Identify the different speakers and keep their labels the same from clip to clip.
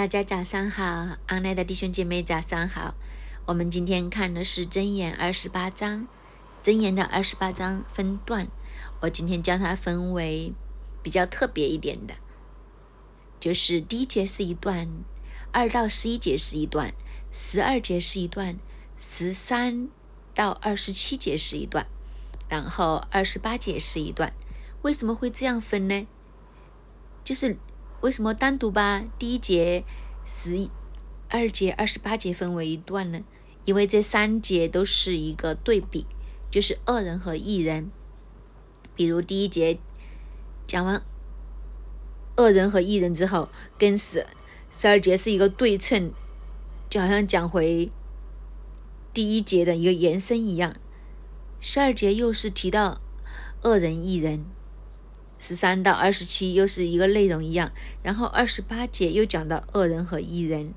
Speaker 1: 大家早上好，安奈的弟兄姐妹早上好。我们今天看的是真言二十八章，真言的二十八章分段，我今天将它分为比较特别一点的，就是第一节是一段，二到十一节是一段，十二节是一段，十三到二十七节是一段，然后二十八节是一段。为什么会这样分呢？就是为什么单独把第一节十二节、二十八节分为一段呢？因为这三节都是一个对比，就是恶人和义人。比如第一节讲完恶人和义人之后，跟十十二节是一个对称，就好像讲回第一节的一个延伸一样。十二节又是提到恶人、义人。十三到二十七又是一个内容一样，然后二十八节又讲到恶人和异人，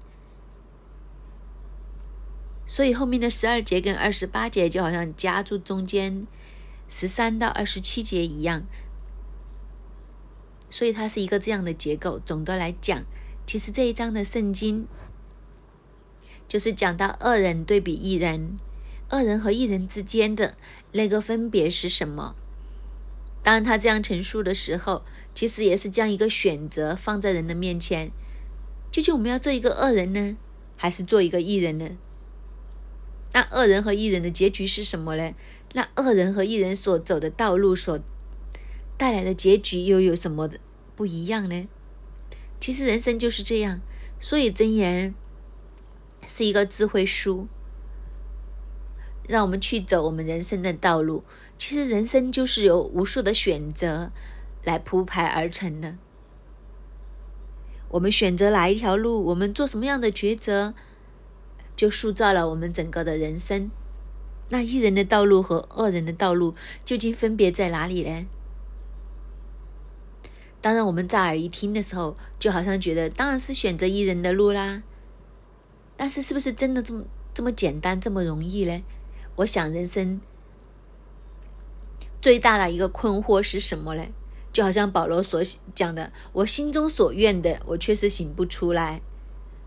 Speaker 1: 所以后面的十二节跟二十八节就好像夹住中间十三到二十七节一样，所以它是一个这样的结构。总的来讲，其实这一章的圣经就是讲到恶人对比义人，恶人和义人之间的那个分别是什么？当他这样陈述的时候，其实也是将一个选择放在人的面前：究竟我们要做一个恶人呢，还是做一个义人呢？那恶人和义人的结局是什么呢？那恶人和义人所走的道路所带来的结局又有什么不一样呢？其实人生就是这样，所以箴言是一个智慧书。让我们去走我们人生的道路。其实人生就是由无数的选择来铺排而成的。我们选择哪一条路，我们做什么样的抉择，就塑造了我们整个的人生。那一人的道路和恶人的道路究竟分别在哪里呢？当然，我们乍耳一听的时候，就好像觉得当然是选择一人的路啦。但是，是不是真的这么这么简单，这么容易呢？我想，人生最大的一个困惑是什么呢？就好像保罗所讲的：“我心中所愿的，我确实醒不出来。”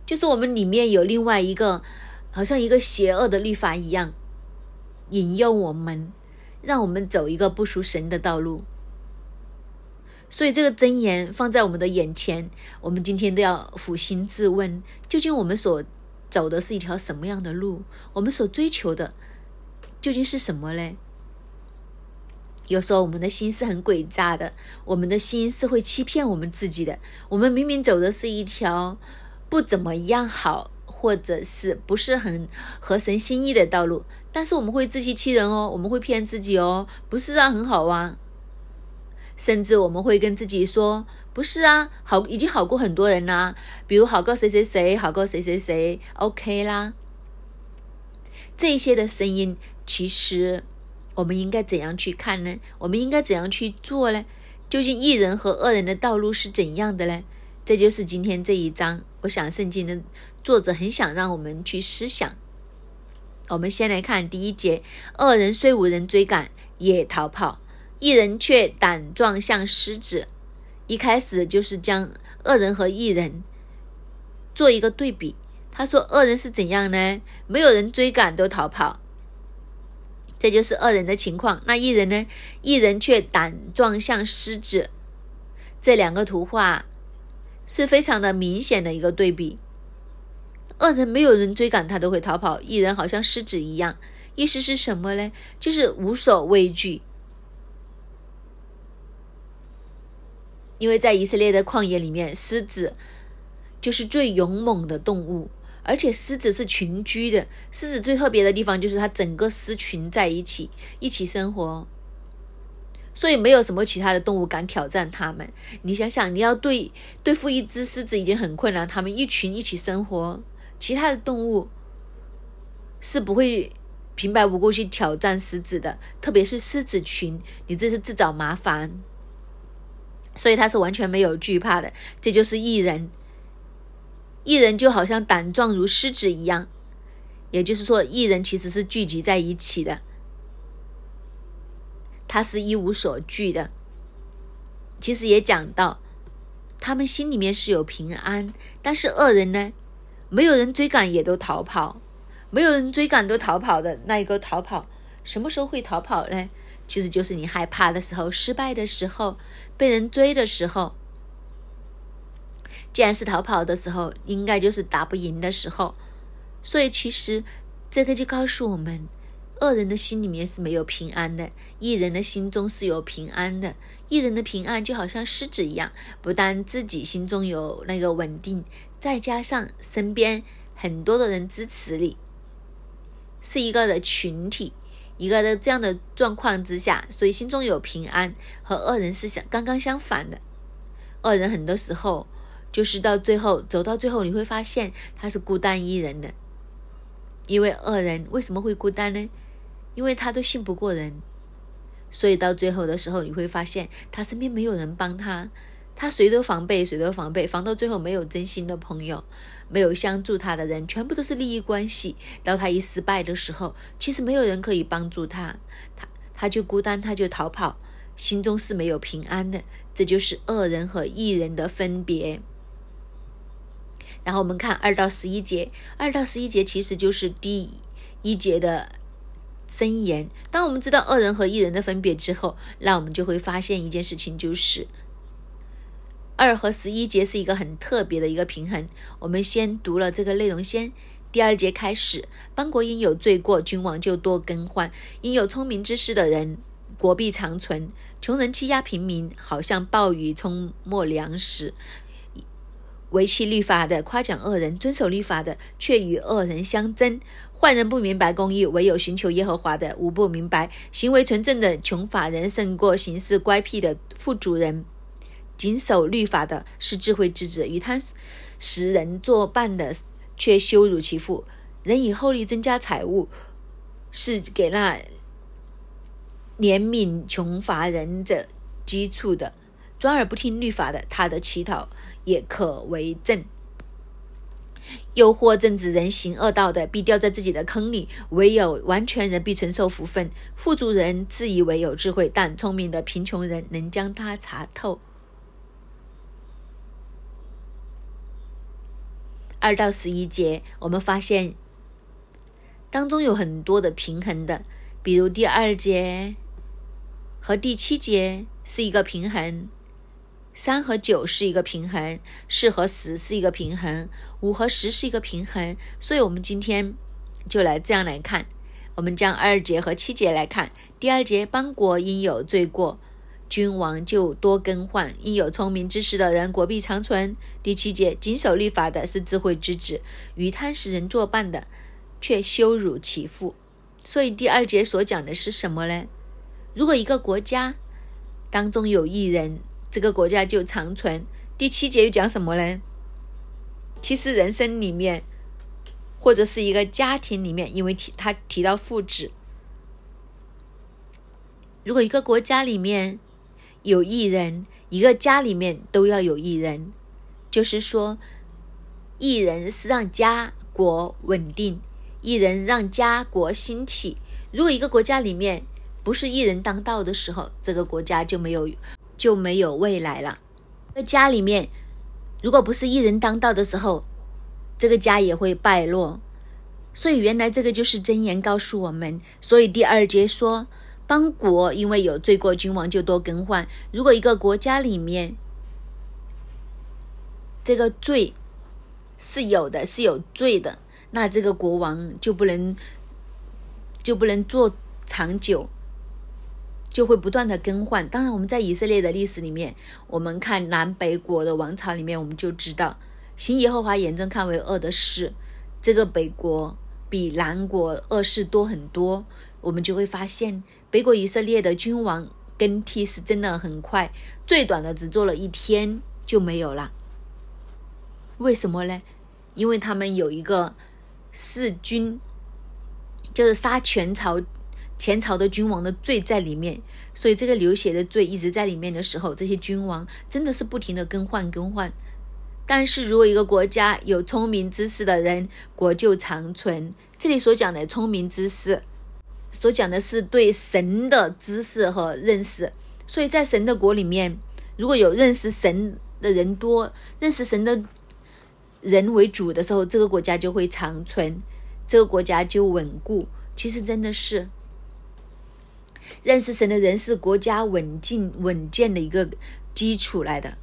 Speaker 1: 就是我们里面有另外一个，好像一个邪恶的律法一样，引诱我们，让我们走一个不属神的道路。所以，这个箴言放在我们的眼前，我们今天都要俯心自问：究竟我们所走的是一条什么样的路？我们所追求的？究竟是什么嘞？有时候我们的心是很诡诈的，我们的心是会欺骗我们自己的。我们明明走的是一条不怎么样好，或者是不是很合神心意的道路，但是我们会自欺欺人哦，我们会骗自己哦，不是啊，很好啊。甚至我们会跟自己说，不是啊，好，已经好过很多人啦，比如好过谁谁谁，好过谁谁谁，OK 啦。这些的声音。其实，我们应该怎样去看呢？我们应该怎样去做呢？究竟一人和恶人的道路是怎样的呢？这就是今天这一章，我想圣经的作者很想让我们去思想。我们先来看第一节：恶人虽无人追赶，也逃跑；一人却胆壮，像狮子。一开始就是将恶人和一人做一个对比。他说：恶人是怎样呢？没有人追赶，都逃跑。这就是恶人的情况。那一人呢？一人却胆壮像狮子。这两个图画是非常的明显的一个对比。恶人没有人追赶他都会逃跑，一人好像狮子一样。意思是什么呢？就是无所畏惧。因为在以色列的旷野里面，狮子就是最勇猛的动物。而且狮子是群居的，狮子最特别的地方就是它整个狮群在一起一起生活，所以没有什么其他的动物敢挑战它们。你想想，你要对对付一只狮子已经很困难，它们一群一起生活，其他的动物是不会平白无故去挑战狮子的，特别是狮子群，你这是自找麻烦。所以它是完全没有惧怕的，这就是艺人。一人就好像胆壮如狮子一样，也就是说，一人其实是聚集在一起的，他是一无所惧的。其实也讲到，他们心里面是有平安，但是恶人呢，没有人追赶也都逃跑，没有人追赶都逃跑的那一个逃跑，什么时候会逃跑呢？其实就是你害怕的时候、失败的时候、被人追的时候。既然是逃跑的时候，应该就是打不赢的时候。所以其实这个就告诉我们，恶人的心里面是没有平安的，一人的心中是有平安的。一人的平安就好像狮子一样，不但自己心中有那个稳定，再加上身边很多的人支持你，是一个的群体。一个的这样的状况之下，所以心中有平安，和恶人是相刚刚相反的。恶人很多时候就是到最后走到最后，你会发现他是孤单一人的。因为恶人为什么会孤单呢？因为他都信不过人，所以到最后的时候，你会发现他身边没有人帮他。他谁都防备，谁都防备，防到最后没有真心的朋友，没有相助他的人，全部都是利益关系。到他一失败的时候，其实没有人可以帮助他，他他就孤单，他就逃跑，心中是没有平安的。这就是恶人和义人的分别。然后我们看二到十一节，二到十一节其实就是第一节的箴言。当我们知道恶人和异人的分别之后，那我们就会发现一件事情，就是。二和十一节是一个很特别的一个平衡。我们先读了这个内容，先第二节开始，邦国因有罪过，君王就多更换；因有聪明之士的人，国必长存。穷人欺压平民，好像暴雨冲没粮食。违弃律法的夸奖恶人，遵守律法的却与恶人相争。坏人不明白公义，唯有寻求耶和华的无不明白。行为纯正的穷法人胜过行事乖僻的富主人。谨守律法的是智慧之子，与他使人作伴的却羞辱其父。人以厚利增加财物，是给那怜悯穷乏人者基础的。专而不听律法的，他的乞讨也可为正。诱惑正直人行恶道的，必掉在自己的坑里；唯有完全人必承受福分。富足人自以为有智慧，但聪明的贫穷人能将他查透。二到十一节，我们发现当中有很多的平衡的，比如第二节和第七节是一个平衡，三和九是一个平衡，四和十是一个平衡，五和十是一个平衡。所以，我们今天就来这样来看，我们将二节和七节来看。第二节，邦国应有罪过。君王就多更换，因有聪明知识的人，国必长存。第七节，谨守律法的是智慧之子，与贪食人作伴的，却羞辱其父。所以第二节所讲的是什么呢？如果一个国家当中有一人，这个国家就长存。第七节又讲什么呢？其实人生里面，或者是一个家庭里面，因为提他提到父子，如果一个国家里面，有一人，一个家里面都要有一人，就是说，一人是让家国稳定，一人让家国兴起。如果一个国家里面不是一人当道的时候，这个国家就没有就没有未来了。在家里面，如果不是一人当道的时候，这个家也会败落。所以原来这个就是真言告诉我们。所以第二节说。邦国因为有罪过，君王就多更换。如果一个国家里面这个罪是有的，是有罪的，那这个国王就不能就不能做长久，就会不断的更换。当然，我们在以色列的历史里面，我们看南北国的王朝里面，我们就知道，行耶和华眼中看为恶的事，这个北国比南国恶事多很多。我们就会发现。北国以色列的君王更替是真的很快，最短的只做了一天就没有了。为什么呢？因为他们有一个弑君，就是杀全朝前朝的君王的罪在里面，所以这个流血的罪一直在里面的时候，这些君王真的是不停的更换更换。但是如果一个国家有聪明知识的人，国就长存。这里所讲的聪明知识。所讲的是对神的知识和认识，所以在神的国里面，如果有认识神的人多，认识神的人为主的时候，这个国家就会长存，这个国家就稳固。其实真的是认识神的人是国家稳进稳健的一个基础来的。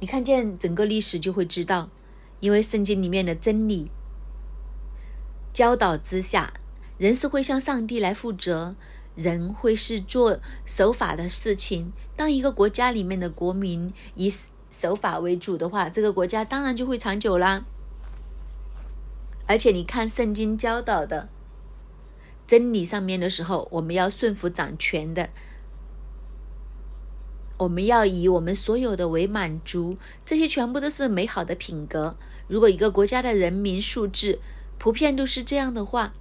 Speaker 1: 你看见整个历史就会知道，因为圣经里面的真理教导之下，人是会向上帝来负责，人会是做守法的事情。当一个国家里面的国民以守法为主的话，这个国家当然就会长久啦。而且你看圣经教导的真理上面的时候，我们要顺服掌权的，我们要以我们所有的为满足，这些全部都是美好的品格。如果一个国家的人民素质普遍都是这样的话，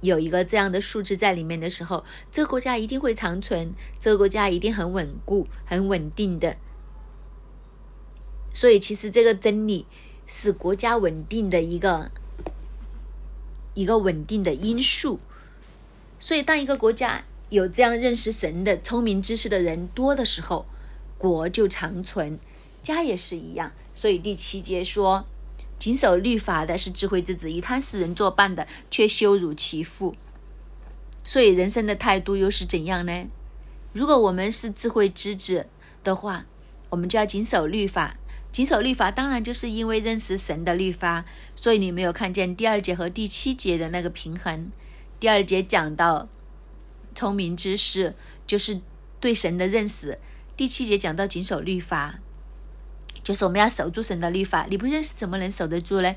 Speaker 1: 有一个这样的素质在里面的时候，这个国家一定会长存，这个国家一定很稳固、很稳定的。所以，其实这个真理是国家稳定的一个。一个稳定的因素，所以当一个国家有这样认识神的聪明知识的人多的时候，国就长存，家也是一样。所以第七节说，谨守律法的是智慧之子，以贪食人作伴的却羞辱其父。所以人生的态度又是怎样呢？如果我们是智慧之子的话，我们就要谨守律法。谨守律法，当然就是因为认识神的律法，所以你没有看见第二节和第七节的那个平衡。第二节讲到聪明知识，就是对神的认识；第七节讲到谨守律法，就是我们要守住神的律法。你不认识，怎么能守得住呢？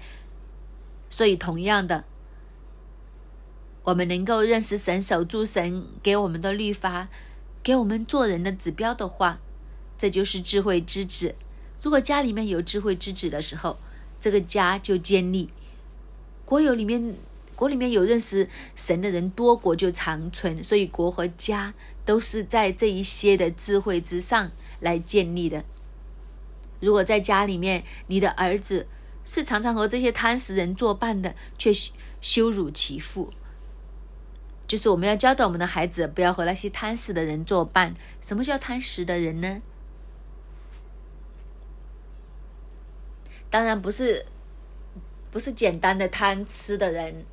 Speaker 1: 所以，同样的，我们能够认识神、守住神给我们的律法，给我们做人的指标的话，这就是智慧之子。如果家里面有智慧之子的时候，这个家就建立；国有里面，国里面有认识神的人多，国就长存。所以国和家都是在这一些的智慧之上来建立的。如果在家里面，你的儿子是常常和这些贪食人作伴的，却羞辱其父，就是我们要教导我们的孩子不要和那些贪食的人作伴。什么叫贪食的人呢？当然不是，不是简单的贪吃的人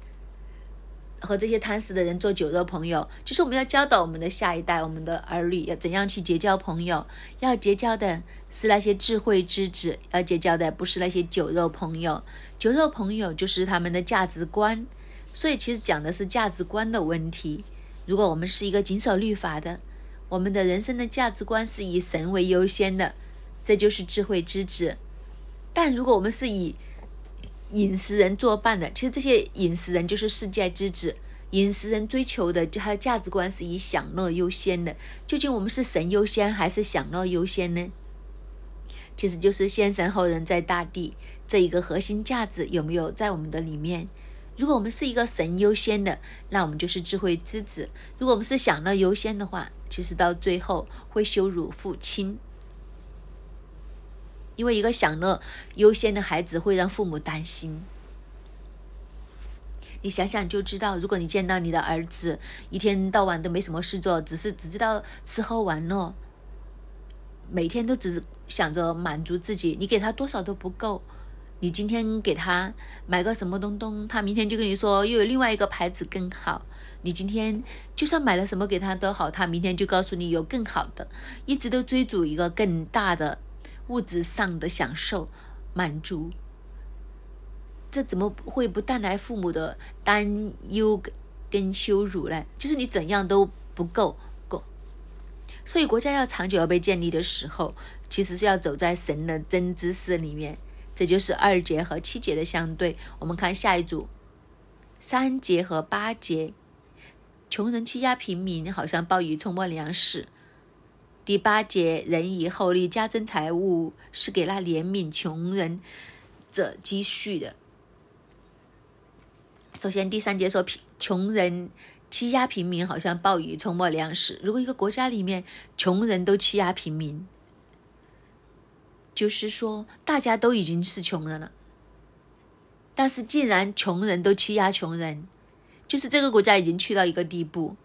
Speaker 1: 和这些贪食的人做酒肉朋友，就是我们要教导我们的下一代，我们的儿女要怎样去结交朋友。要结交的是那些智慧之子，要结交的不是那些酒肉朋友。酒肉朋友就是他们的价值观，所以其实讲的是价值观的问题。如果我们是一个谨守律法的，我们的人生的价值观是以神为优先的，这就是智慧之子。但如果我们是以饮食人作伴的，其实这些饮食人就是世界之子。饮食人追求的，就他的价值观是以享乐优先的。究竟我们是神优先还是享乐优先呢？其实就是先神后人，在大地这一个核心价值有没有在我们的里面？如果我们是一个神优先的，那我们就是智慧之子；如果我们是享乐优先的话，其实到最后会羞辱父亲。因为一个享乐优先的孩子会让父母担心。你想想就知道，如果你见到你的儿子一天到晚都没什么事做，只是只知道吃喝玩乐，每天都只想着满足自己，你给他多少都不够。你今天给他买个什么东东，他明天就跟你说又有另外一个牌子更好。你今天就算买了什么给他都好，他明天就告诉你有更好的，一直都追逐一个更大的。物质上的享受满足，这怎么会不带来父母的担忧跟羞辱呢？就是你怎样都不够够，所以国家要长久要被建立的时候，其实是要走在神的真知识里面。这就是二节和七节的相对。我们看下一组，三节和八节，穷人欺压平民，好像暴雨冲没粮食。第八节，人以厚利加增财物，是给那怜悯穷人者积蓄的。首先，第三节说，贫穷人欺压平民，好像暴雨冲没粮食。如果一个国家里面穷人都欺压平民，就是说大家都已经是穷人了。但是，既然穷人都欺压穷人，就是这个国家已经去到一个地步。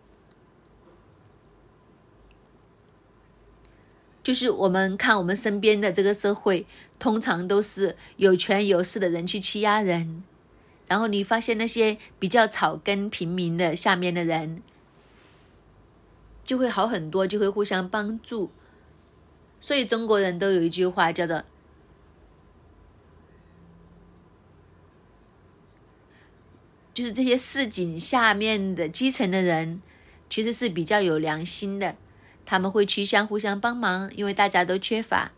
Speaker 1: 就是我们看我们身边的这个社会，通常都是有权有势的人去欺压人，然后你发现那些比较草根平民的下面的人，就会好很多，就会互相帮助。所以中国人都有一句话叫做。就是这些市井下面的基层的人，其实是比较有良心的，他们会去相互相帮忙，因为大家都缺乏，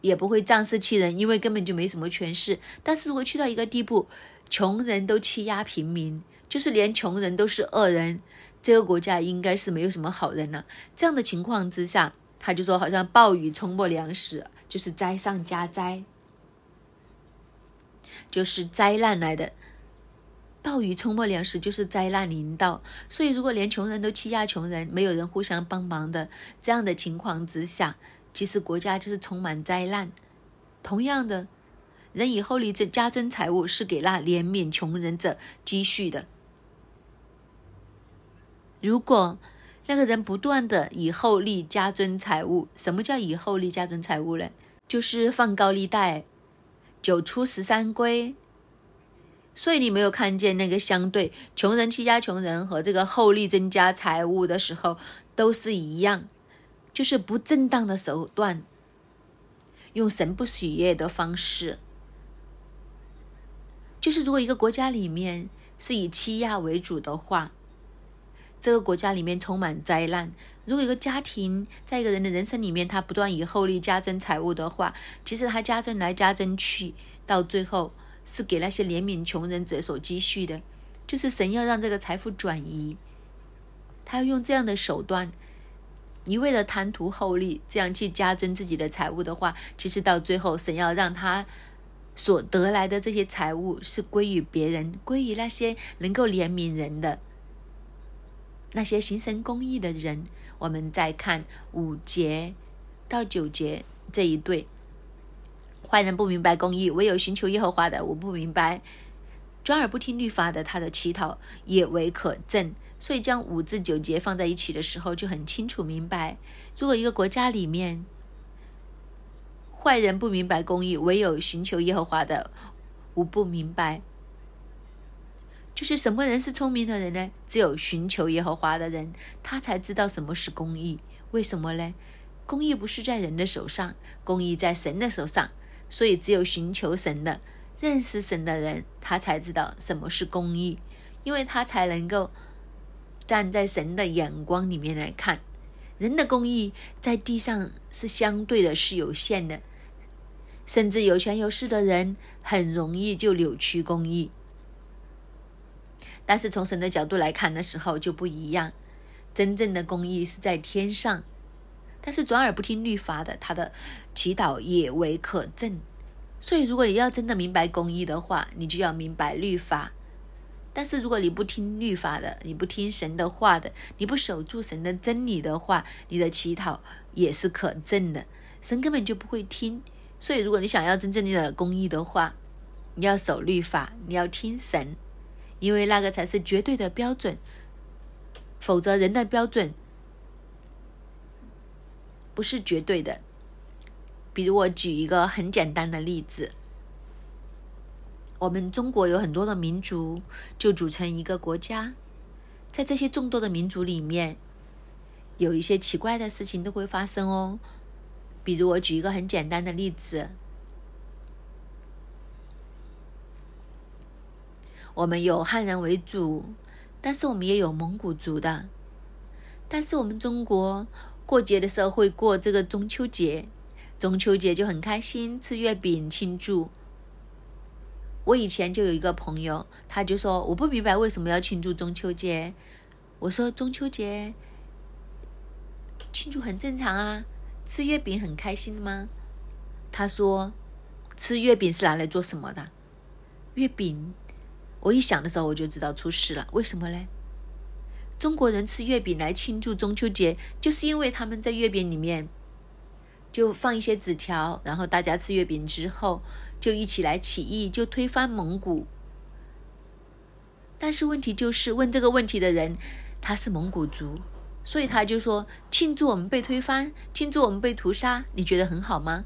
Speaker 1: 也不会仗势欺人，因为根本就没什么权势。但是如果去到一个地步，穷人都欺压平民，就是连穷人都是恶人，这个国家应该是没有什么好人了。这样的情况之下，他就说好像暴雨冲没粮食，就是灾上加灾，就是灾难来的。暴雨冲没粮食就是灾难临到，所以如果连穷人都欺压穷人，没有人互相帮忙的这样的情况之下，其实国家就是充满灾难。同样的，人以厚利加增财物，是给那怜悯穷人者积蓄的。如果那个人不断的以厚利加增财物，什么叫以厚利加增财物呢？就是放高利贷，九出十三归。所以你没有看见那个相对穷人欺压穷人和这个厚利增加财物的时候，都是一样，就是不正当的手段，用神不喜悦的方式。就是如果一个国家里面是以欺压为主的话，这个国家里面充满灾难。如果一个家庭在一个人的人生里面，他不断以厚利加增财物的话，其实他加增来加增去，到最后。是给那些怜悯穷人者所积蓄的，就是神要让这个财富转移，他要用这样的手段，一味的贪图厚利，这样去加增自己的财物的话，其实到最后，神要让他所得来的这些财物是归于别人，归于那些能够怜悯人的那些行神公义的人。我们再看五节到九节这一对。坏人不明白公义，唯有寻求耶和华的，我不明白。专而不听律法的，他的乞讨也为可憎。所以将五至九节放在一起的时候，就很清楚明白。如果一个国家里面坏人不明白公义，唯有寻求耶和华的，我不明白。就是什么人是聪明的人呢？只有寻求耶和华的人，他才知道什么是公义。为什么呢？公义不是在人的手上，公义在神的手上。所以，只有寻求神的、认识神的人，他才知道什么是公义，因为他才能够站在神的眼光里面来看。人的公义在地上是相对的，是有限的，甚至有权有势的人很容易就扭曲公义。但是从神的角度来看的时候就不一样，真正的公义是在天上。但是转而不听律法的，他的祈祷也为可憎。所以，如果你要真的明白公义的话，你就要明白律法。但是，如果你不听律法的，你不听神的话的，你不守住神的真理的话，你的祈祷也是可憎的。神根本就不会听。所以，如果你想要真正的公义的话，你要守律法，你要听神，因为那个才是绝对的标准。否则，人的标准。不是绝对的。比如我举一个很简单的例子，我们中国有很多的民族，就组成一个国家。在这些众多的民族里面，有一些奇怪的事情都会发生哦。比如我举一个很简单的例子，我们有汉人为主，但是我们也有蒙古族的，但是我们中国。过节的时候会过这个中秋节，中秋节就很开心，吃月饼庆祝。我以前就有一个朋友，他就说我不明白为什么要庆祝中秋节。我说中秋节庆祝很正常啊，吃月饼很开心吗？他说吃月饼是拿来做什么的？月饼，我一想的时候我就知道出事了，为什么嘞？中国人吃月饼来庆祝中秋节，就是因为他们在月饼里面就放一些纸条，然后大家吃月饼之后就一起来起义，就推翻蒙古。但是问题就是，问这个问题的人他是蒙古族，所以他就说庆祝我们被推翻，庆祝我们被屠杀，你觉得很好吗？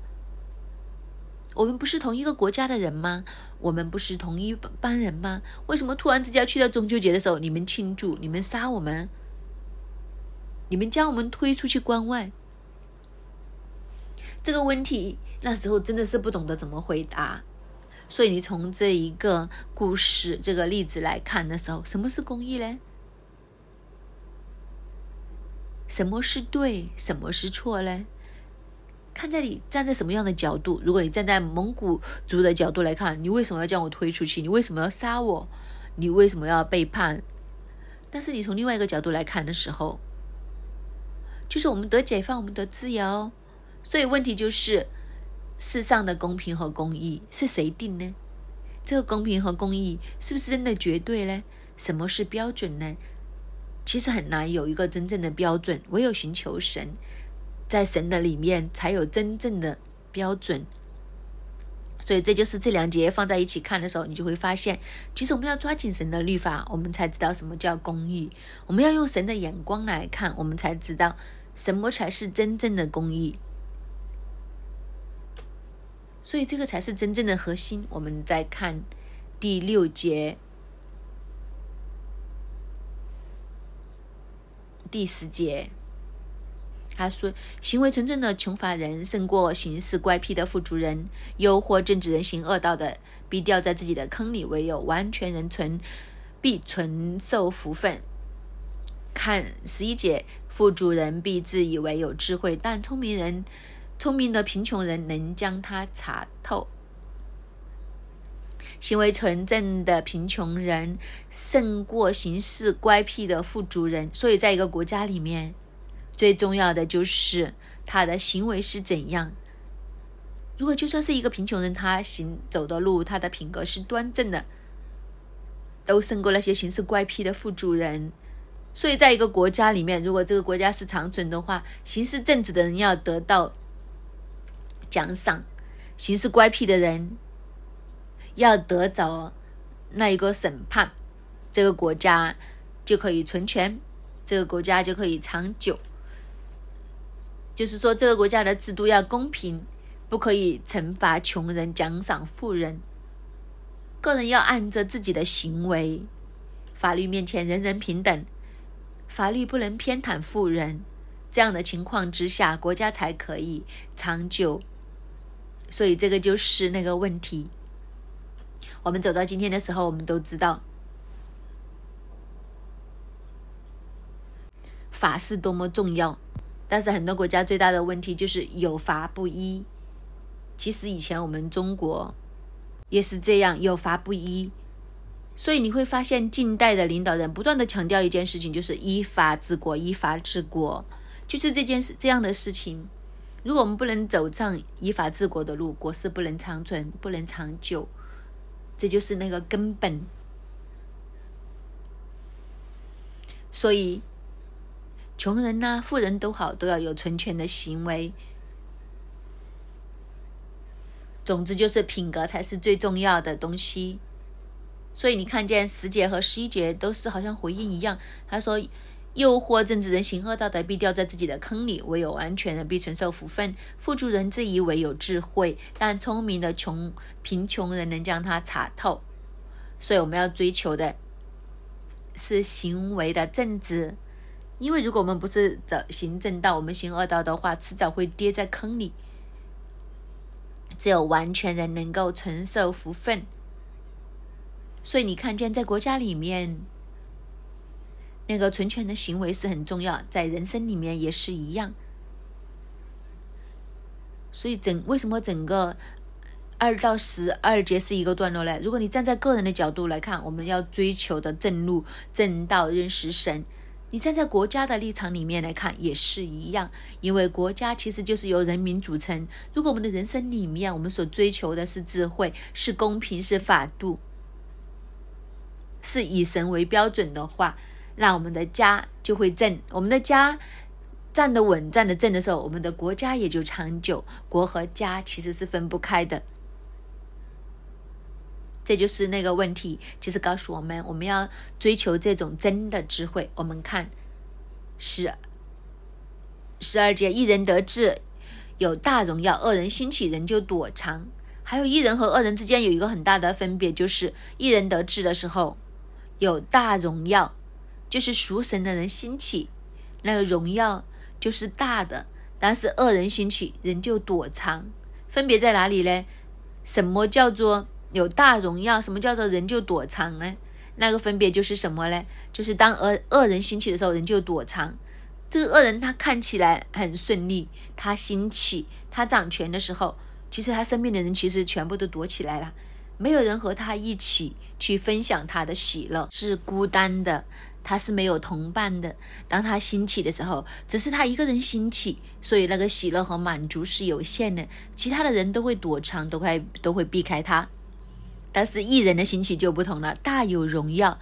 Speaker 1: 我们不是同一个国家的人吗？我们不是同一班人吗？为什么突然之间去到中秋节的时候，你们庆祝，你们杀我们，你们将我们推出去关外？这个问题那时候真的是不懂得怎么回答。所以你从这一个故事、这个例子来看的时候，什么是公益呢？什么是对？什么是错呢？看在你站在什么样的角度。如果你站在蒙古族的角度来看，你为什么要将我推出去？你为什么要杀我？你为什么要背叛？但是你从另外一个角度来看的时候，就是我们得解放，我们得自由。所以问题就是，世上的公平和公义是谁定呢？这个公平和公义是不是真的绝对呢？什么是标准呢？其实很难有一个真正的标准，唯有寻求神。在神的里面才有真正的标准，所以这就是这两节放在一起看的时候，你就会发现，其实我们要抓紧神的律法，我们才知道什么叫公义；我们要用神的眼光来看，我们才知道什么才是真正的公义。所以这个才是真正的核心。我们再看第六节、第十节。他说：“行为纯正的穷乏人胜过行事乖僻的富足人，诱惑正直人行恶道的，必掉在自己的坑里；唯有完全人存，必承受福分。”看十一节，富足人必自以为有智慧，但聪明人、聪明的贫穷人能将他查透。行为纯正的贫穷人胜过行事乖僻的富足人，所以在一个国家里面。最重要的就是他的行为是怎样。如果就算是一个贫穷人，他行走的路，他的品格是端正的，都胜过那些行事怪癖的富主人。所以，在一个国家里面，如果这个国家是长存的话，行事正直的人要得到奖赏，行事乖僻的人要得着那一个审判，这个国家就可以存全，这个国家就可以长久。就是说，这个国家的制度要公平，不可以惩罚穷人，奖赏富人。个人要按着自己的行为，法律面前人人平等，法律不能偏袒富人。这样的情况之下，国家才可以长久。所以，这个就是那个问题。我们走到今天的时候，我们都知道，法是多么重要。但是很多国家最大的问题就是有法不依。其实以前我们中国也是这样，有法不依。所以你会发现，近代的领导人不断的强调一件事情，就是依法治国，依法治国，就是这件事这样的事情。如果我们不能走上依法治国的路，国事不能长存，不能长久。这就是那个根本。所以。穷人呐，富人都好，都要有存全的行为。总之，就是品格才是最重要的东西。所以你看见十节和十一节都是好像回应一样。他说：“诱惑正直人行恶道的，必掉在自己的坑里；唯有完全人必承受福分。富足人自以为有智慧，但聪明的穷贫穷人能将他查透。所以我们要追求的是行为的正直。”因为如果我们不是走行正道，我们行恶道的话，迟早会跌在坑里。只有完全人能够承受福分。所以你看见在国家里面，那个存全的行为是很重要，在人生里面也是一样。所以整为什么整个二到十二节是一个段落呢？如果你站在个人的角度来看，我们要追求的正路、正道、认识神。你站在国家的立场里面来看也是一样，因为国家其实就是由人民组成。如果我们的人生里面，我们所追求的是智慧、是公平、是法度，是以神为标准的话，那我们的家就会正。我们的家站得稳、站得正的时候，我们的国家也就长久。国和家其实是分不开的。这就是那个问题，其实告诉我们，我们要追求这种真的智慧。我们看，十十二节，一人得志有大荣耀，二人兴起人就躲藏。还有一人和二人之间有一个很大的分别，就是一人得志的时候有大荣耀，就是属神的人兴起，那个荣耀就是大的。但是恶人兴起人就躲藏，分别在哪里呢？什么叫做有大荣耀？什么叫做人就躲藏呢？那个分别就是什么呢？就是当恶恶人兴起的时候，人就躲藏。这个恶人他看起来很顺利，他兴起，他掌权的时候，其实他身边的人其实全部都躲起来了，没有人和他一起去分享他的喜乐，是孤单的，他是没有同伴的。当他兴起的时候，只是他一个人兴起，所以那个喜乐和满足是有限的，其他的人都会躲藏，都会都会避开他。但是艺人的兴起就不同了，大有荣耀，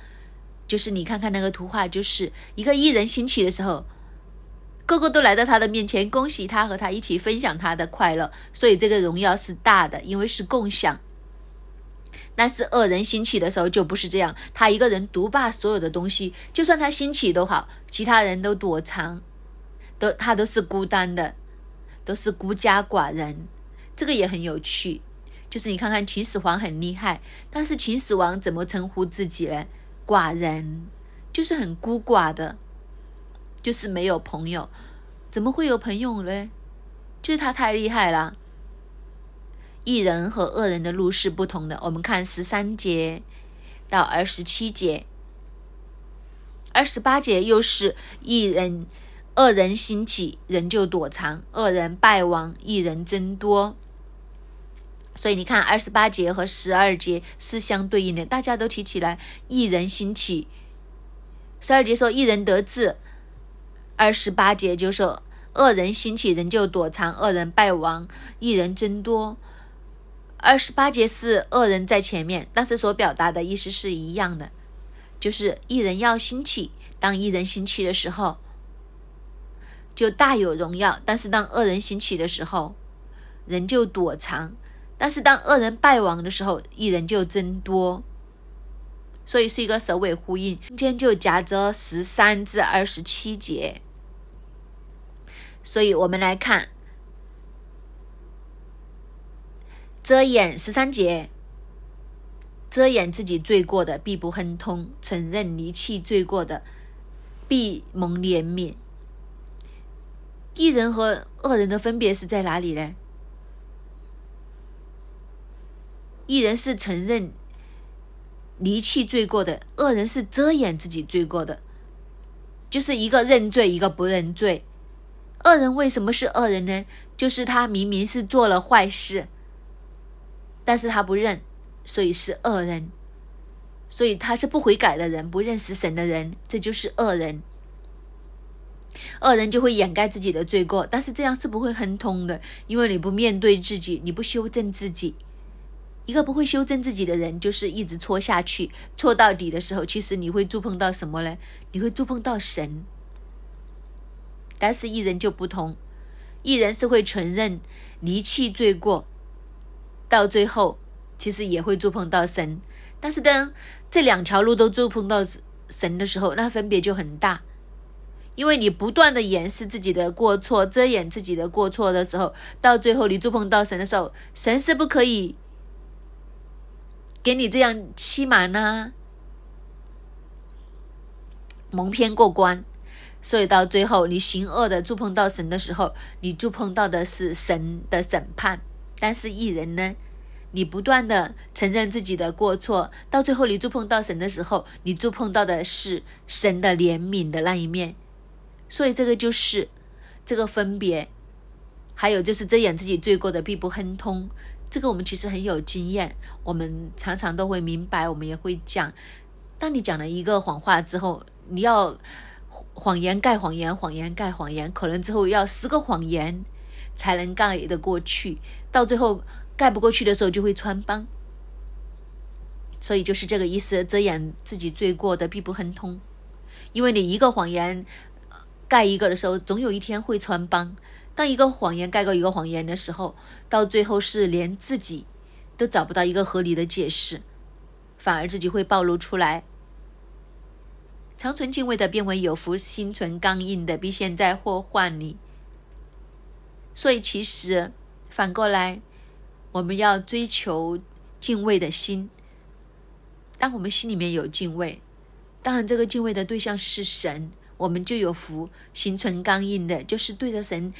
Speaker 1: 就是你看看那个图画，就是一个艺人兴起的时候。个个都来到他的面前，恭喜他和他一起分享他的快乐，所以这个荣耀是大的，因为是共享。但是恶人兴起的时候就不是这样，他一个人独霸所有的东西，就算他兴起都好，其他人都躲藏，都他都是孤单的，都是孤家寡人。这个也很有趣，就是你看看秦始皇很厉害，但是秦始皇怎么称呼自己呢？寡人，就是很孤寡的。就是没有朋友，怎么会有朋友呢？就是他太厉害了。一人和恶人的路是不同的。我们看十三节到二十七节，二十八节又是一人恶人兴起，人就躲藏；恶人败亡，一人增多。所以你看，二十八节和十二节是相对应的。大家都提起来，一人兴起。十二节说一人得志。二十八节就说：恶人兴起，人就躲藏；恶人败亡，一人增多。二十八节是恶人在前面，但是所表达的意思是一样的，就是一人要兴起。当一人兴起的时候，就大有荣耀；但是当恶人兴起的时候，人就躲藏；但是当恶人败亡的时候，一人就增多。所以是一个首尾呼应，中间就夹着十三至二十七节。所以我们来看，遮掩十三节，遮掩自己罪过的必不亨通，承认离弃罪过的必蒙怜悯。一人和恶人的分别是在哪里呢？一人是承认。离弃罪过的恶人是遮掩自己罪过的，就是一个认罪，一个不认罪。恶人为什么是恶人呢？就是他明明是做了坏事，但是他不认，所以是恶人。所以他是不悔改的人，不认识神的人，这就是恶人。恶人就会掩盖自己的罪过，但是这样是不会亨通的，因为你不面对自己，你不修正自己。一个不会修正自己的人，就是一直错下去，错到底的时候，其实你会触碰到什么呢？你会触碰到神。但是艺人就不同，艺人是会承认离弃罪过，到最后其实也会触碰到神。但是当这两条路都触碰到神的时候，那分别就很大，因为你不断的掩饰自己的过错，遮掩自己的过错的时候，到最后你触碰到神的时候，神是不可以。给你这样欺瞒呢，蒙骗过关，所以到最后你行恶的触碰到神的时候，你触碰到的是神的审判。但是艺人呢，你不断的承认自己的过错，到最后你触碰到神的时候，你触碰到的是神的怜悯的那一面。所以这个就是这个分别，还有就是遮掩自己罪过的必不亨通。这个我们其实很有经验，我们常常都会明白，我们也会讲。当你讲了一个谎话之后，你要谎言盖谎言，谎言盖谎言，可能之后要十个谎言才能盖得过去。到最后盖不过去的时候，就会穿帮。所以就是这个意思，遮掩自己罪过的必不亨通，因为你一个谎言盖一个的时候，总有一天会穿帮。当一个谎言盖过一个谎言的时候，到最后是连自己都找不到一个合理的解释，反而自己会暴露出来。长存敬畏的变为有福，心存刚硬的必陷在祸患里。所以其实反过来，我们要追求敬畏的心。当我们心里面有敬畏，当然这个敬畏的对象是神，我们就有福。心存刚硬的，就是对着神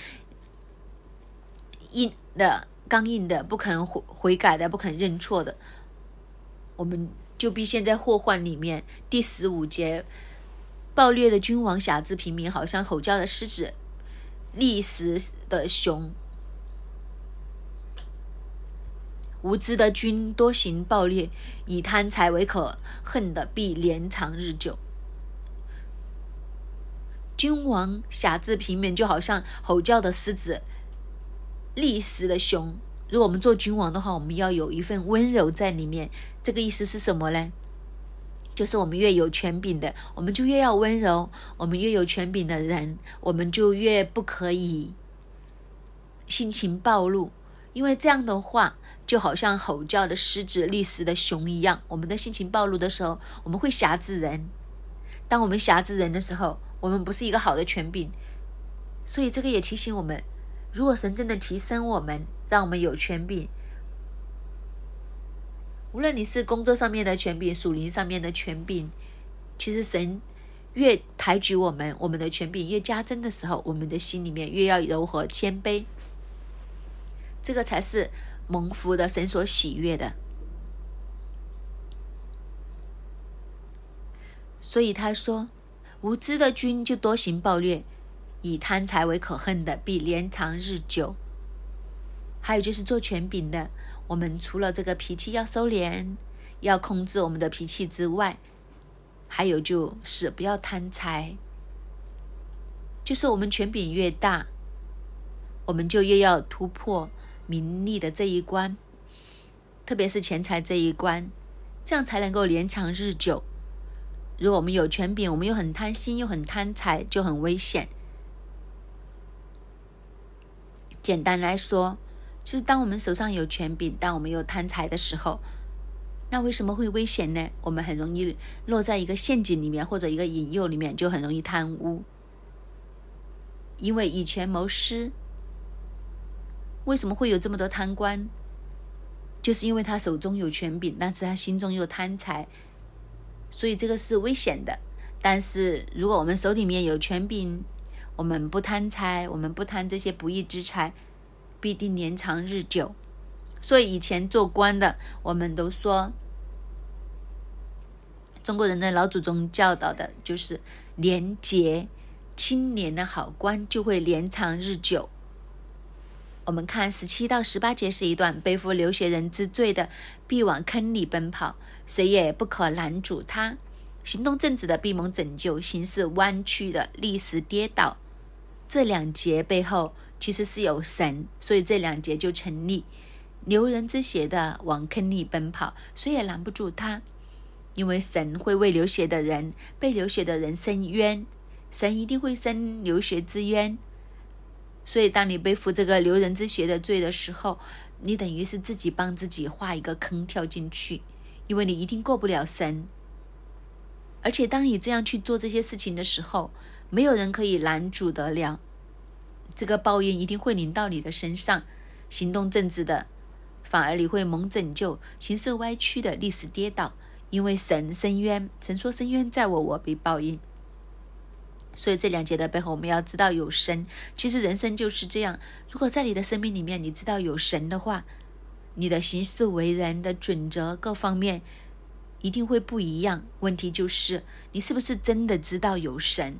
Speaker 1: 硬的、刚硬的，不肯悔悔改的，不肯认错的，我们就必陷在祸患里面。第十五节，暴虐的君王辖制平民，好像吼叫的狮子，立时的熊。无知的君多行暴虐，以贪财为可恨的必连长日久。君王辖制平民，就好像吼叫的狮子，立时的熊。如果我们做君王的话，我们要有一份温柔在里面。这个意思是什么呢？就是我们越有权柄的，我们就越要温柔；我们越有权柄的人，我们就越不可以心情暴露，因为这样的话。就好像吼叫的狮子、立时的熊一样，我们的心情暴露的时候，我们会辖制人。当我们辖制人的时候，我们不是一个好的权柄。所以这个也提醒我们：如果神真的提升我们，让我们有权柄，无论你是工作上面的权柄、属灵上面的权柄，其实神越抬举我们，我们的权柄越加增的时候，我们的心里面越要柔和谦卑。这个才是。蒙福的神所喜悦的，所以他说：“无知的君就多行暴虐，以贪财为可恨的，必连长日久。”还有就是做权柄的，我们除了这个脾气要收敛、要控制我们的脾气之外，还有就是不要贪财。就是我们权柄越大，我们就越要突破。名利的这一关，特别是钱财这一关，这样才能够连长日久。如果我们有权柄，我们又很贪心，又很贪财，就很危险。简单来说，就是当我们手上有权柄，当我们有贪财的时候，那为什么会危险呢？我们很容易落在一个陷阱里面，或者一个引诱里面，就很容易贪污，因为以权谋私。为什么会有这么多贪官？就是因为他手中有权柄，但是他心中又贪财，所以这个是危险的。但是如果我们手里面有权柄，我们不贪财，我们不贪这些不义之财，必定年长日久。所以以前做官的，我们都说，中国人的老祖宗教导的就是廉洁清廉的好官就会年长日久。我们看十七到十八节是一段背负流血人之罪的，必往坑里奔跑，谁也不可拦阻他；行动正直的必蒙拯救，行事弯曲的立时跌倒。这两节背后其实是有神，所以这两节就成立。流人之血的往坑里奔跑，谁也拦不住他，因为神会为流血的人、被流血的人伸冤，神一定会伸流血之冤。所以，当你背负这个流人之血的罪的时候，你等于是自己帮自己画一个坑跳进去，因为你一定过不了神。而且，当你这样去做这些事情的时候，没有人可以拦阻得了，这个报应一定会临到你的身上。行动正直的，反而你会蒙拯救；行事歪曲的，历史跌倒，因为神深渊，神说深渊在我，我必报应。所以这两节的背后，我们要知道有神。其实人生就是这样。如果在你的生命里面，你知道有神的话，你的行事为人的准则各方面一定会不一样。问题就是，你是不是真的知道有神？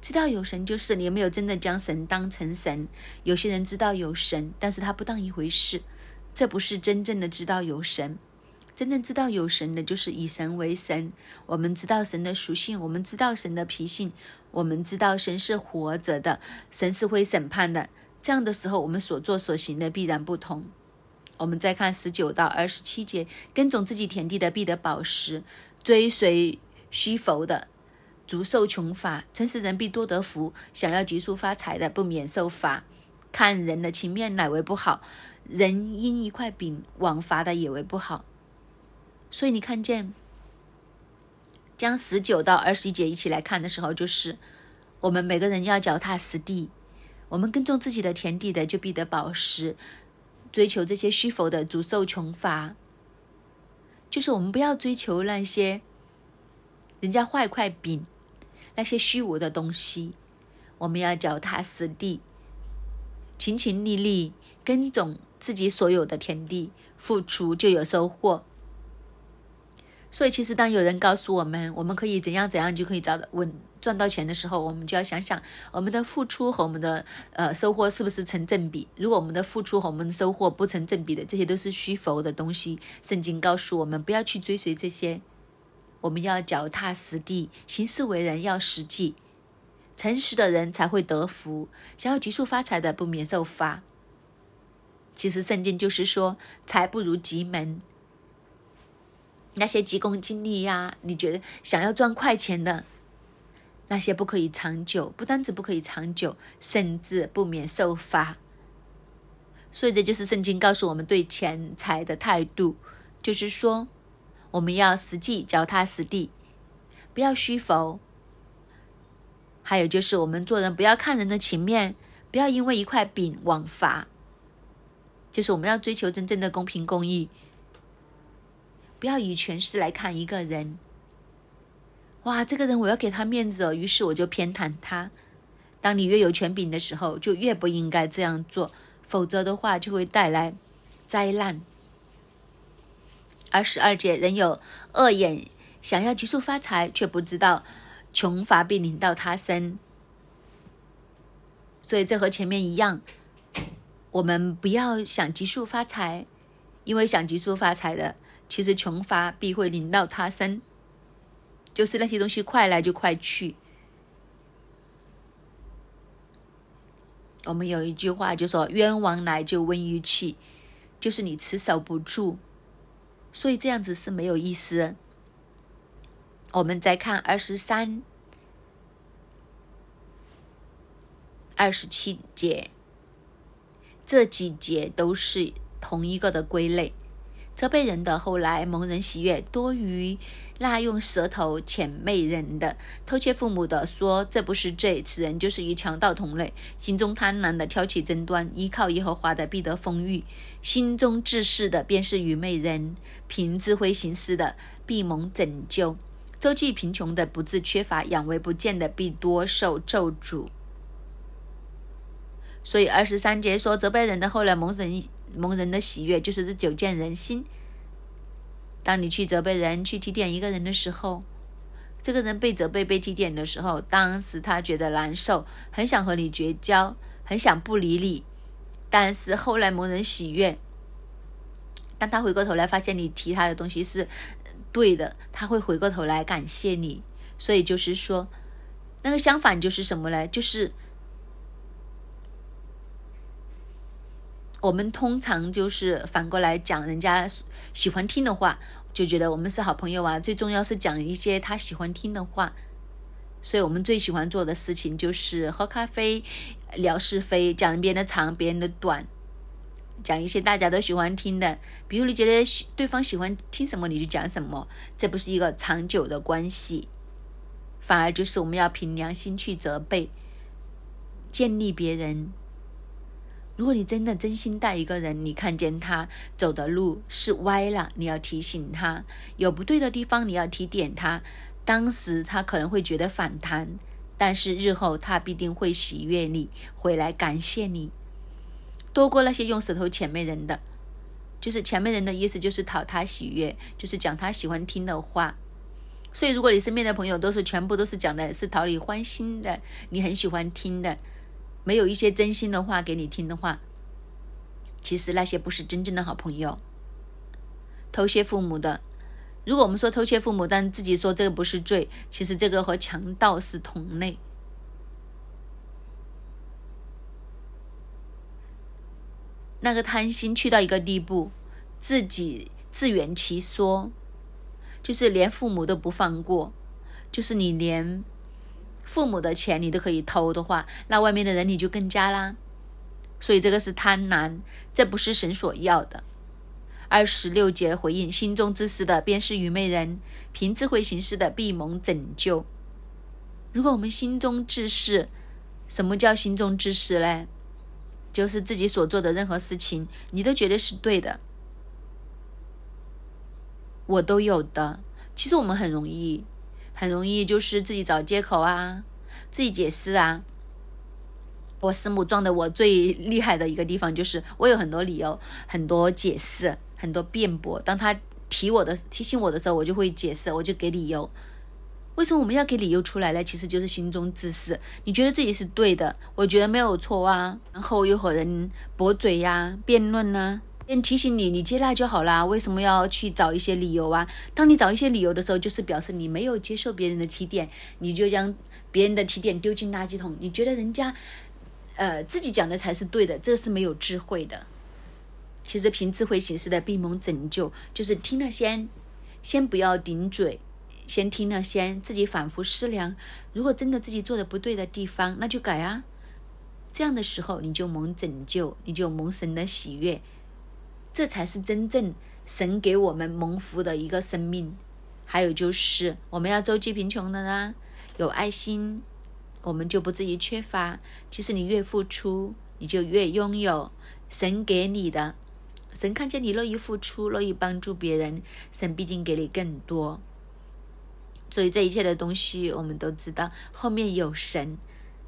Speaker 1: 知道有神，就是你有没有真的将神当成神？有些人知道有神，但是他不当一回事，这不是真正的知道有神。真正知道有神的，就是以神为神。我们知道神的属性，我们知道神的脾性，我们知道神是活着的，神是会审判的。这样的时候，我们所做所行的必然不同。我们再看十九到二十七节：耕种自己田地的必得宝石，追随虚浮的足受穷乏；诚实人必多得福，想要急速发财的不免受罚。看人的情面乃为不好，人因一块饼枉罚的也为不好。所以你看见，将十九到二十一节一起来看的时候，就是我们每个人要脚踏实地，我们耕种自己的田地的就必得饱食，追求这些虚浮的足受穷乏。就是我们不要追求那些人家画一块饼，那些虚无的东西。我们要脚踏实地，勤勤力力耕种自己所有的田地，付出就有收获。所以，其实当有人告诉我们我们可以怎样怎样就可以找到稳赚到钱的时候，我们就要想想我们的付出和我们的呃收获是不是成正比。如果我们的付出和我们的收获不成正比的，这些都是虚浮的东西。圣经告诉我们不要去追随这些，我们要脚踏实地，行事为人要实际，诚实的人才会得福。想要急速发财的，不免受罚。其实圣经就是说，财不如急门。那些急功近利呀，你觉得想要赚快钱的，那些不可以长久，不单止不可以长久，甚至不免受罚。所以这就是圣经告诉我们对钱财的态度，就是说我们要实际脚踏实地，不要虚浮。还有就是我们做人不要看人的情面，不要因为一块饼枉罚，就是我们要追求真正的公平公义。不要以权势来看一个人。哇，这个人我要给他面子哦，于是我就偏袒他。当你越有权柄的时候，就越不应该这样做，否则的话就会带来灾难。二十二节，仍有恶眼，想要急速发财，却不知道穷乏必临到他身。所以这和前面一样，我们不要想急速发财，因为想急速发财的。其实穷乏必会临到他身，就是那些东西快来就快去。我们有一句话就说“冤枉来就温于去”，就是你持守不住，所以这样子是没有意思。我们再看二十三、二十七节，这几节都是同一个的归类。责备人的，后来蒙人喜悦多于那用舌头浅媚人的；偷窃父母的，说这不是罪，此人就是与强盗同类；心中贪婪的挑起争端，依靠耶和华的必得丰裕；心中自恃的便是愚昧人，凭智慧行事的必蒙拯救；周济贫穷的不自缺乏，养为不见的必多受咒诅。所以二十三节说责备人的，后来蒙人。蒙人的喜悦就是这九见人心。当你去责备人、去提点一个人的时候，这个人被责备、被提点的时候，当时他觉得难受，很想和你绝交，很想不理你。但是后来蒙人喜悦，当他回过头来发现你提他的东西是对的，他会回过头来感谢你。所以就是说，那个相反就是什么呢？就是。我们通常就是反过来讲人家喜欢听的话，就觉得我们是好朋友啊。最重要是讲一些他喜欢听的话，所以我们最喜欢做的事情就是喝咖啡、聊是非、讲别人的长、别人的短，讲一些大家都喜欢听的。比如你觉得对方喜欢听什么，你就讲什么，这不是一个长久的关系，反而就是我们要凭良心去责备、建立别人。如果你真的真心待一个人，你看见他走的路是歪了，你要提醒他有不对的地方，你要提点他。当时他可能会觉得反弹，但是日后他必定会喜悦你，回来感谢你，多过那些用舌头谄媚人的。就是谄媚人的意思，就是讨他喜悦，就是讲他喜欢听的话。所以，如果你身边的朋友都是全部都是讲的是讨你欢心的，你很喜欢听的。没有一些真心的话给你听的话，其实那些不是真正的好朋友。偷窃父母的，如果我们说偷窃父母，但自己说这个不是罪，其实这个和强盗是同类。那个贪心去到一个地步，自己自圆其说，就是连父母都不放过，就是你连。父母的钱你都可以偷的话，那外面的人你就更加啦。所以这个是贪婪，这不是神所要的。二十六节回应：心中自私的便是愚昧人，凭智慧行事的必蒙拯救。如果我们心中自私，什么叫心中自私呢？就是自己所做的任何事情，你都觉得是对的。我都有的。其实我们很容易，很容易就是自己找借口啊，自己解释啊。我师母撞的我最厉害的一个地方，就是我有很多理由、很多解释、很多辩驳。当他提我的、提醒我的时候，我就会解释，我就给理由。为什么我们要给理由出来呢？其实就是心中自私。你觉得自己是对的，我觉得没有错啊。然后又和人驳嘴呀、辩论呐。先提醒你，你接纳就好啦。为什么要去找一些理由啊？当你找一些理由的时候，就是表示你没有接受别人的提点，你就将别人的提点丢进垃圾桶。你觉得人家，呃，自己讲的才是对的，这是没有智慧的。其实凭智慧行事的闭门拯救，就是听了先，先不要顶嘴，先听了先，自己反复思量。如果真的自己做的不对的地方，那就改啊。这样的时候，你就蒙拯救，你就蒙神的喜悦。这才是真正神给我们蒙福的一个生命。还有就是我们要周济贫穷的呢，有爱心，我们就不至于缺乏。其实你越付出，你就越拥有神给你的。神看见你乐意付出，乐意帮助别人，神必定给你更多。所以这一切的东西，我们都知道后面有神，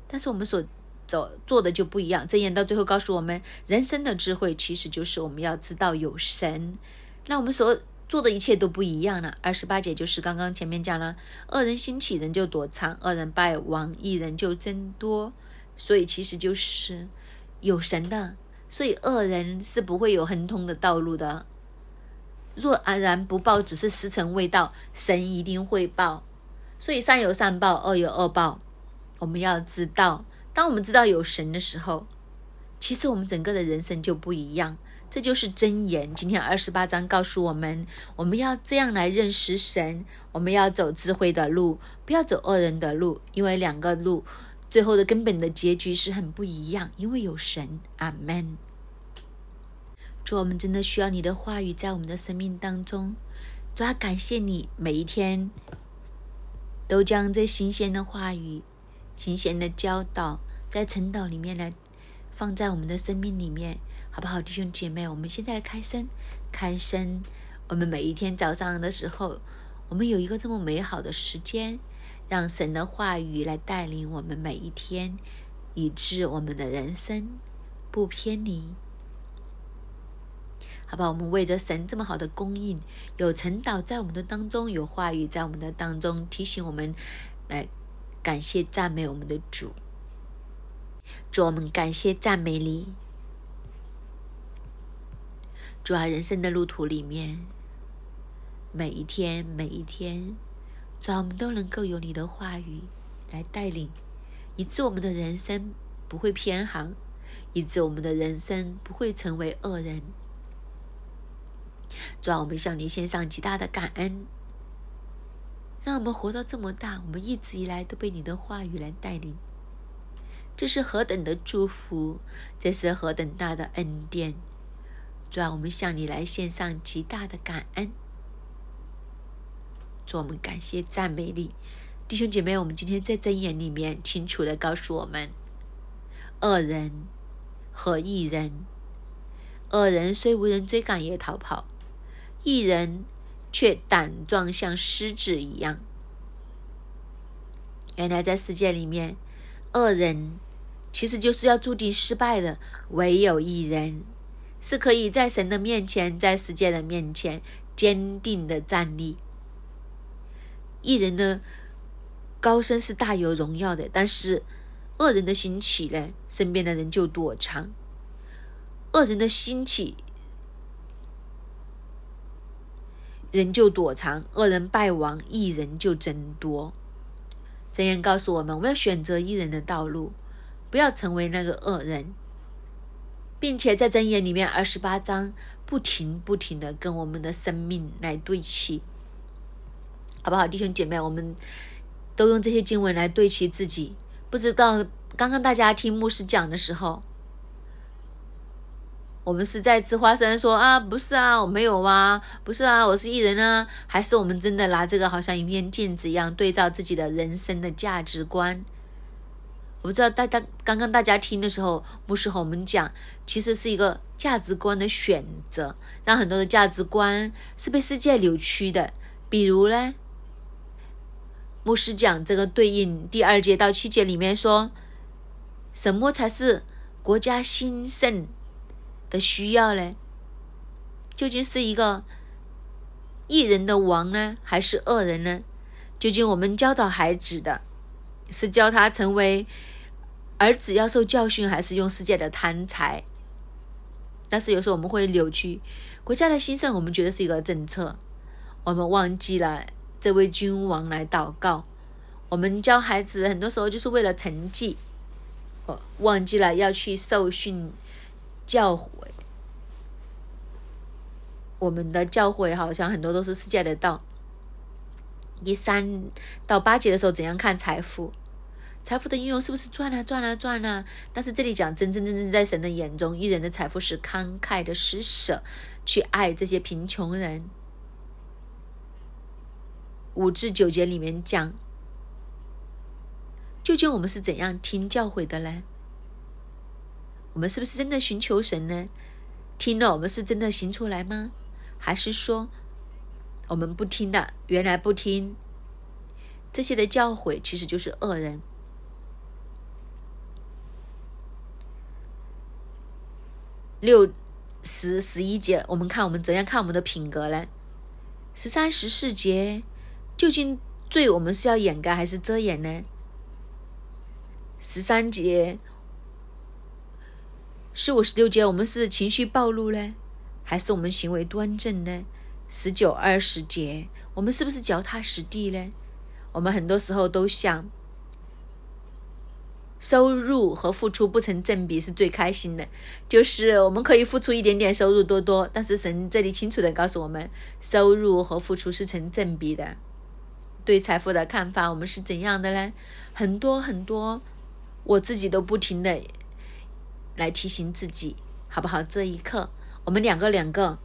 Speaker 1: 但是我们所。走做的就不一样。箴言到最后告诉我们，人生的智慧其实就是我们要知道有神，那我们所做的一切都不一样了。二十八节就是刚刚前面讲了，恶人兴起，人就躲藏；恶人败亡，一人就增多。所以其实就是有神的，所以恶人是不会有亨通的道路的。若安然不报，只是时辰未到，神一定会报。所以善有善报，恶有恶报。我们要知道。当我们知道有神的时候，其实我们整个的人生就不一样。这就是真言。今天二十八章告诉我们，我们要这样来认识神。我们要走智慧的路，不要走恶人的路，因为两个路最后的根本的结局是很不一样。因为有神，阿门。主，我们真的需要你的话语在我们的生命当中。主要感谢你每一天都将这新鲜的话语。新鲜的教导在晨祷里面来放在我们的生命里面，好不好，弟兄姐妹？我们现在来开声，开声。我们每一天早上的时候，我们有一个这么美好的时间，让神的话语来带领我们每一天，以致我们的人生不偏离。好吧，我们为着神这么好的供应，有晨祷在我们的当中，有话语在我们的当中提醒我们来。感谢赞美我们的主，主我们感谢赞美你。主啊，人生的路途里面，每一天每一天，主啊，我们都能够有你的话语来带领，以致我们的人生不会偏航，以致我们的人生不会成为恶人。主啊，我们向你献上极大的感恩。让我们活到这么大，我们一直以来都被你的话语来带领，这是何等的祝福，这是何等大的恩典！主啊，我们向你来献上极大的感恩，主我们感谢赞美你，弟兄姐妹，我们今天在箴言里面清楚的告诉我们：恶人和异人，恶人虽无人追赶也逃跑，异人。却胆壮像狮子一样。原来在世界里面，恶人其实就是要注定失败的；唯有一人是可以在神的面前，在世界的面前坚定的站立。一人的高升是大有荣耀的，但是恶人的兴起呢，身边的人就躲藏。恶人的兴起。人就躲藏，恶人败亡，一人就增多。箴言告诉我们，我们要选择一人的道路，不要成为那个恶人，并且在箴言里面二十八章不停不停的跟我们的生命来对齐，好不好，弟兄姐妹？我们都用这些经文来对齐自己。不知道刚刚大家听牧师讲的时候，我们是在吃花生，说啊，不是啊，我没有啊，不是啊，我是艺人啊，还是我们真的拿这个好像一面镜子一样对照自己的人生的价值观？我不知道大大刚刚大家听的时候，牧师和我们讲，其实是一个价值观的选择，让很多的价值观是被世界扭曲的。比如呢，牧师讲这个对应第二节到七节里面说，什么才是国家兴盛？的需要呢？究竟是一个一人的王呢，还是恶人呢？究竟我们教导孩子的，是教他成为儿子要受教训，还是用世界的贪财？但是有时候我们会扭曲国家的兴盛，我们觉得是一个政策，我们忘记了这位君王来祷告。我们教孩子很多时候就是为了成绩，忘记了要去受训教诲。我们的教诲好像很多都是世界的道。第三到八节的时候，怎样看财富？财富的运用是不是赚啊赚啊赚啊？但是这里讲真真正正在神的眼中，一人的财富是慷慨的施舍，去爱这些贫穷人。五至九节里面讲，究竟我们是怎样听教诲的呢？我们是不是真的寻求神呢？听了，我们是真的行出来吗？还是说，我们不听的，原来不听这些的教诲，其实就是恶人。六十十一节，我们看我们怎样看我们的品格呢？十三十四节，究竟罪我们是要掩盖还是遮掩呢？十三节，十五十六节，我们是情绪暴露呢？还是我们行为端正呢？十九二十节，我们是不是脚踏实地呢？我们很多时候都想，收入和付出不成正比是最开心的，就是我们可以付出一点点，收入多多。但是神这里清楚的告诉我们，收入和付出是成正比的。对财富的看法，我们是怎样的呢？很多很多，我自己都不停的来提醒自己，好不好？这一刻。我们两个两个，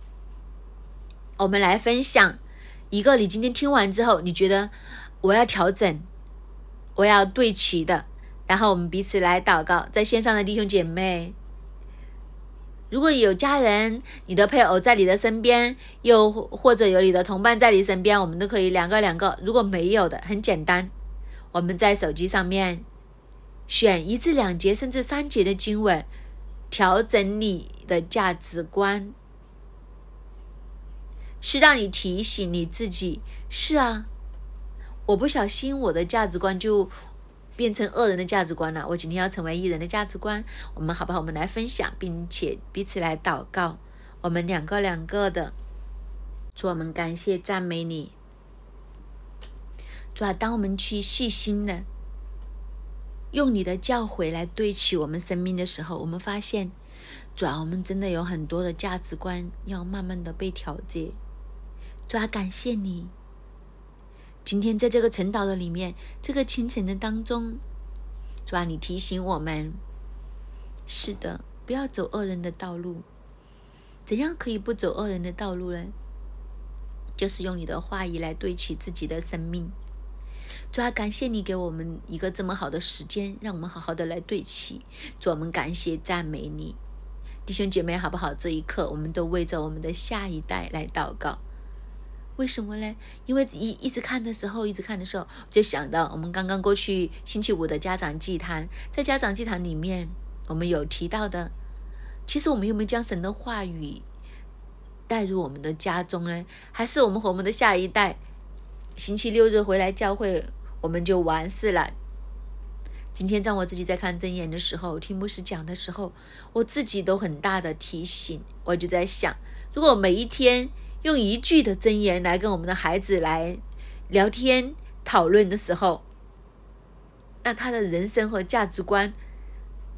Speaker 1: 我们来分享一个你今天听完之后，你觉得我要调整，我要对齐的，然后我们彼此来祷告。在线上的弟兄姐妹，如果有家人、你的配偶在你的身边，又或者有你的同伴在你身边，我们都可以两个两个。如果没有的，很简单，我们在手机上面选一至两节，甚至三节的经文。调整你的价值观，是让你提醒你自己。是啊，我不小心，我的价值观就变成恶人的价值观了。我今天要成为一人的价值观。我们好不好？我们来分享，并且彼此来祷告。我们两个两个的，主，我们感谢赞美你。主啊，当我们去细心的。用你的教诲来对齐我们生命的时候，我们发现，主啊，我们真的有很多的价值观要慢慢的被调节。主啊，感谢你，今天在这个晨祷的里面，这个清晨的当中，主啊，你提醒我们，是的，不要走恶人的道路。怎样可以不走恶人的道路呢？就是用你的话语来对齐自己的生命。主要，感谢你给我们一个这么好的时间，让我们好好的来对齐。主，我们感谢赞美你，弟兄姐妹，好不好？这一刻，我们都为着我们的下一代来祷告。为什么呢？因为一一直看的时候，一直看的时候，就想到我们刚刚过去星期五的家长祭坛，在家长祭坛里面，我们有提到的，其实我们有没有将神的话语带入我们的家中呢？还是我们和我们的下一代，星期六日回来教会？我们就完事了。今天在我自己在看真言的时候，听牧师讲的时候，我自己都很大的提醒。我就在想，如果每一天用一句的真言来跟我们的孩子来聊天讨论的时候，那他的人生和价值观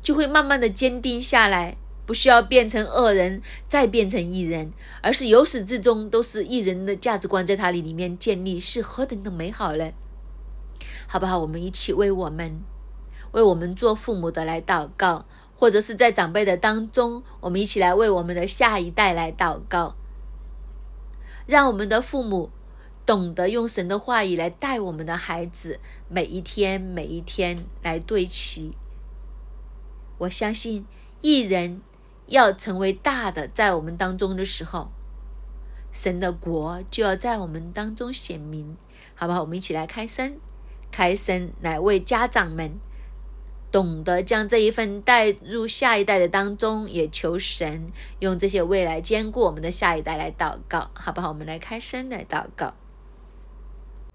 Speaker 1: 就会慢慢的坚定下来，不需要变成恶人，再变成一人，而是由始至终都是一人的价值观在他里里面建立，是何等的美好呢？好不好？我们一起为我们、为我们做父母的来祷告，或者是在长辈的当中，我们一起来为我们的下一代来祷告，让我们的父母懂得用神的话语来带我们的孩子，每一天每一天来对齐。我相信一人要成为大的，在我们当中的时候，神的国就要在我们当中显明，好不好？我们一起来开声，开声来为家长们。懂得将这一份带入下一代的当中，也求神用这些未来兼顾我们的下一代来祷告，好不好？我们来开声来祷告。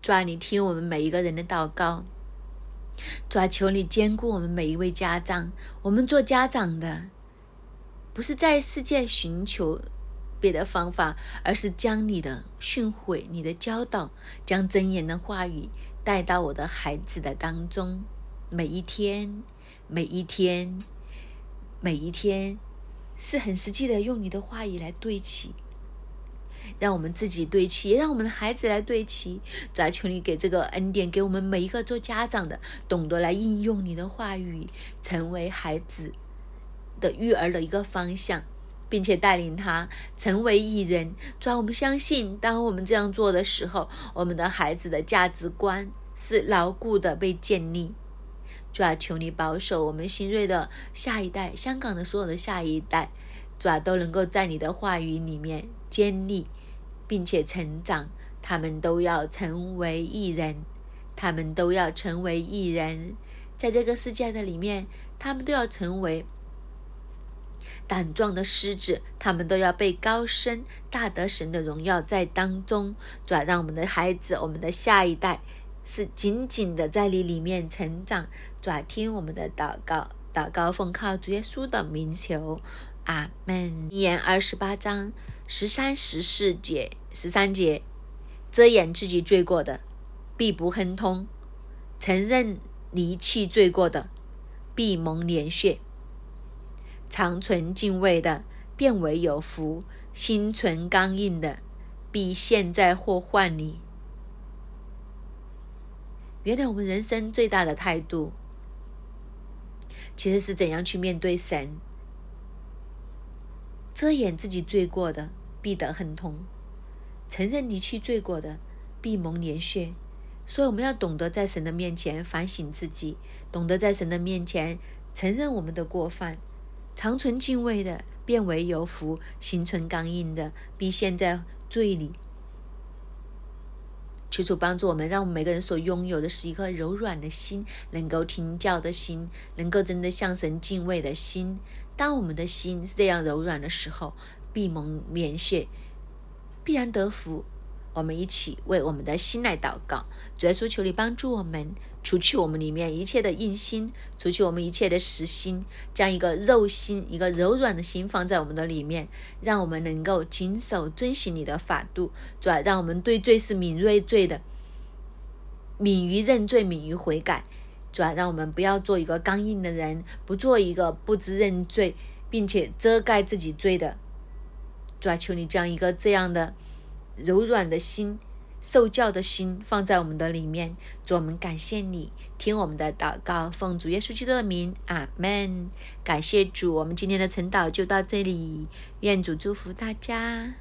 Speaker 1: 主啊，你听我们每一个人的祷告。主啊，求你兼顾我们每一位家长。我们做家长的，不是在世界寻求别的方法，而是将你的训诲、你的教导，将真言的话语带到我的孩子的当中。每一天，每一天，每一天，是很实际的，用你的话语来对齐，让我们自己对齐，也让我们的孩子来对齐。主啊，求你给这个恩典，给我们每一个做家长的，懂得来应用你的话语，成为孩子的育儿的一个方向，并且带领他成为艺人。主啊，我们相信，当我们这样做的时候，我们的孩子的价值观是牢固的被建立。主啊，求你保守我们新锐的下一代，香港的所有的下一代，主啊，都能够在你的话语里面建立，并且成长。他们都要成为艺人，他们都要成为艺人，在这个世界的里面，他们都要成为胆壮的狮子，他们都要被高升，大德神的荣耀在当中。主啊，让我们的孩子，我们的下一代。是紧紧的在你里面成长，转听我们的祷告，祷告奉靠主耶稣的名求，阿门。言二十八章十三十四节十三节，遮掩自己罪过的，必不亨通；承认离弃罪过的，必蒙怜恤；长存敬畏的，变为有福；心存刚硬的，必陷在祸患里。原来我们人生最大的态度，其实是怎样去面对神。遮掩自己罪过的，必得亨通；承认离弃罪过的，必蒙怜恤。所以我们要懂得在神的面前反省自己，懂得在神的面前承认我们的过犯。长存敬畏的，变为有福；心存刚硬的，必陷在罪里。求主帮助我们，让我们每个人所拥有的是一颗柔软的心，能够听教的心，能够真的向神敬畏的心。当我们的心是这样柔软的时候，必蒙免血，必然得福。我们一起为我们的心来祷告，主耶稣，求你帮助我们，除去我们里面一切的硬心，除去我们一切的实心，将一个肉心、一个柔软的心放在我们的里面，让我们能够谨守遵行你的法度，主啊，让我们对罪是敏锐罪的，敏于认罪，敏于悔改，主啊，让我们不要做一个刚硬的人，不做一个不知认罪并且遮盖自己罪的，主啊，求你将一个这样的。柔软的心，受教的心放在我们的里面。主，我们感谢你，听我们的祷告，奉主耶稣基督的名，阿门。感谢主，我们今天的晨祷就到这里，愿主祝福大家。